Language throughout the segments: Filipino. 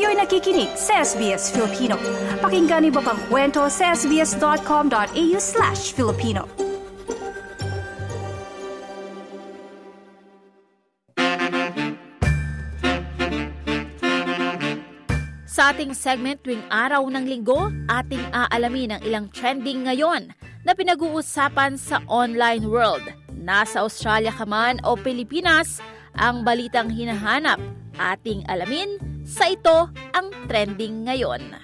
Kayo'y nakikinig sa SBS Filipino. Pakinggan niyo pa ang kwento sa sbs.com.au slash Filipino. Sa ating segment tuwing araw ng linggo, ating aalamin ang ilang trending ngayon na pinag-uusapan sa online world. Nasa Australia ka man o Pilipinas, ang balitang hinahanap ating alamin sa ito ang trending ngayon.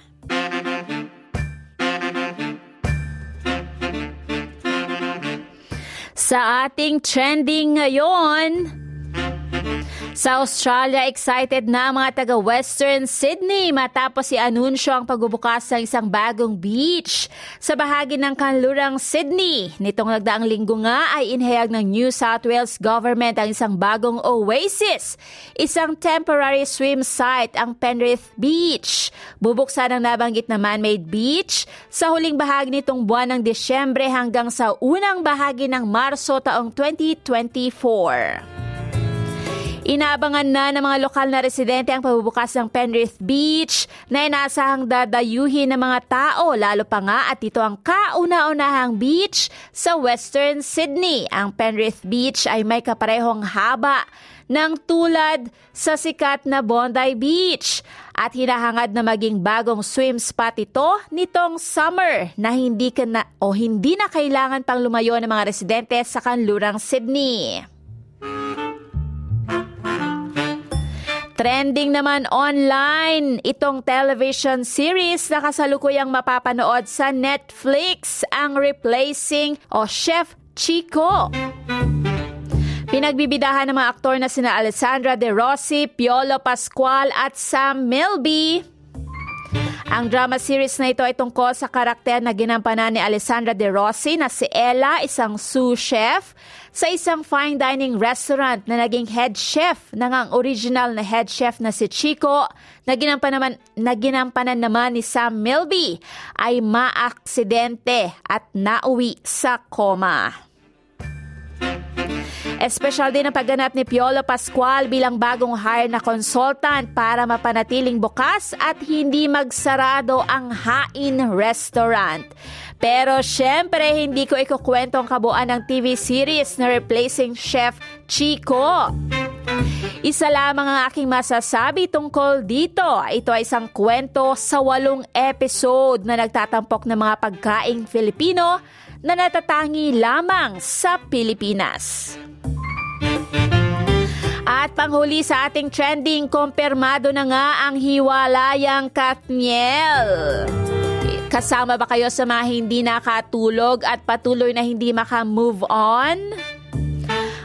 Sa ating trending ngayon, sa Australia, excited na mga taga Western Sydney matapos i-anunsyo ang pagbubukas ng isang bagong beach sa bahagi ng kanlurang Sydney. Nitong nagdaang linggo nga ay inhayag ng New South Wales government ang isang bagong oasis, isang temporary swim site ang Penrith Beach. Bubuksan ang nabanggit na man-made beach sa huling bahagi nitong buwan ng Disyembre hanggang sa unang bahagi ng Marso taong 2024. Inaabangan na ng mga lokal na residente ang pagbubukas ng Penrith Beach na inasahang dadayuhin ng mga tao lalo pa nga at ito ang kauna-unahang beach sa Western Sydney. Ang Penrith Beach ay may kaparehong haba ng tulad sa sikat na Bondi Beach at hinahangad na maging bagong swim spot ito nitong summer na hindi na o hindi na kailangan pang lumayo ng mga residente sa kanlurang Sydney. Trending naman online itong television series na kasalukuyang mapapanood sa Netflix ang Replacing o Chef Chico. Pinagbibidahan ng mga aktor na sina Alessandra De Rossi, Piolo Pascual at Sam Milby. Ang drama series na ito ay tungkol sa karakter na ginampanan ni Alessandra De Rossi na si Ella, isang sous chef sa isang fine dining restaurant na naging head chef ng ang original na head chef na si Chico na ginampanan, na ginampanan naman ni Sam Milby ay maaksidente at nauwi sa koma. Espesyal din ang pagganap ni Piolo Pascual bilang bagong hire na consultant para mapanatiling bukas at hindi magsarado ang Hain Restaurant. Pero syempre, hindi ko ikukwento ang kabuuan ng TV series na Replacing Chef Chico. Isa lamang ang aking masasabi tungkol dito. Ito ay isang kwento sa walong episode na nagtatampok ng mga pagkaing Filipino na natatangi lamang sa Pilipinas. At panghuli sa ating trending, kumpirmado na nga ang hiwalayang Katniel. Kasama ba kayo sa mga hindi nakatulog at patuloy na hindi maka-move on?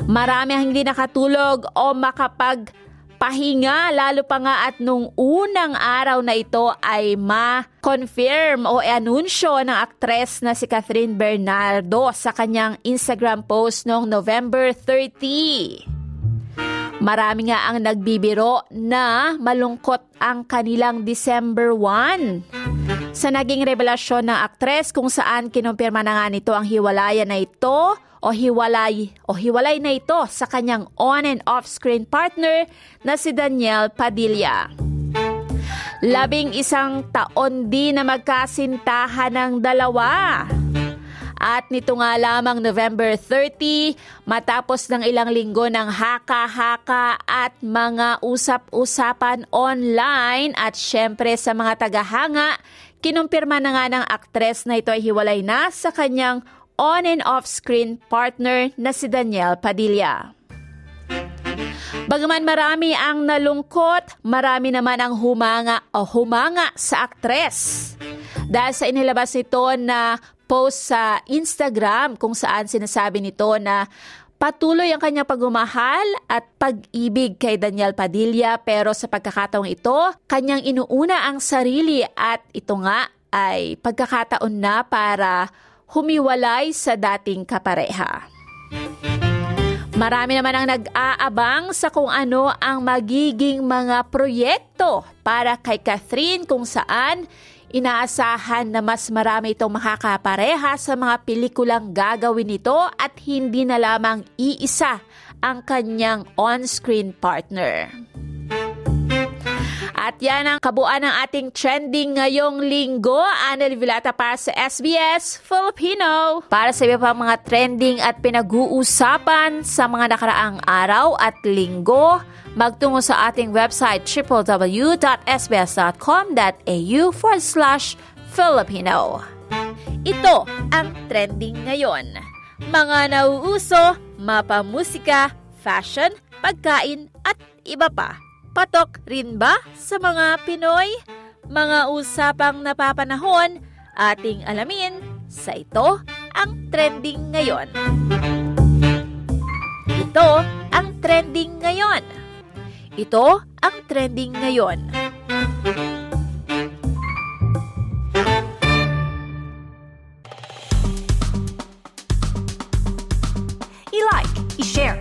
Marami ang hindi nakatulog o makapag pahinga lalo pa nga at nung unang araw na ito ay ma-confirm o anunsyo ng aktres na si Catherine Bernardo sa kanyang Instagram post noong November 30. Marami nga ang nagbibiro na malungkot ang kanilang December 1 sa naging revelasyon ng aktres kung saan kinumpirma na nga nito ang hiwalayan na ito o hiwalay o hiwalay na ito sa kanyang on and off screen partner na si Daniel Padilla. Labing isang taon din na magkasintahan ng dalawa. At nito nga lamang November 30, matapos ng ilang linggo ng haka-haka at mga usap-usapan online at syempre sa mga tagahanga, Kinumpirma na nga ng aktres na ito ay hiwalay na sa kanyang on and off screen partner na si Daniel Padilla. Bagaman marami ang nalungkot, marami naman ang humanga o humanga sa aktres. Dahil sa inilabas nito na post sa Instagram kung saan sinasabi nito na Patuloy ang kanyang pagmamahal at pag-ibig kay Daniel Padilla pero sa pagkakataong ito, kanyang inuuna ang sarili at ito nga ay pagkakataon na para humiwalay sa dating kapareha. Marami naman ang nag-aabang sa kung ano ang magiging mga proyekto para kay Catherine kung saan Inaasahan na mas marami itong makakapareha sa mga pelikulang gagawin nito at hindi na lamang iisa ang kanyang on-screen partner. At yan ang kabuuan ng ating trending ngayong linggo. Anel Vilata para sa SBS Filipino. Para sa iba pa mga trending at pinag-uusapan sa mga nakaraang araw at linggo, magtungo sa ating website www.sbs.com.au forward slash Filipino. Ito ang trending ngayon. Mga nauuso, mapamusika, fashion, pagkain at iba pa. Patok rin ba sa mga Pinoy? Mga usapang napapanahon, ating alamin sa ito ang trending ngayon. Ito ang trending ngayon. Ito ang trending ngayon. I-like, i-share,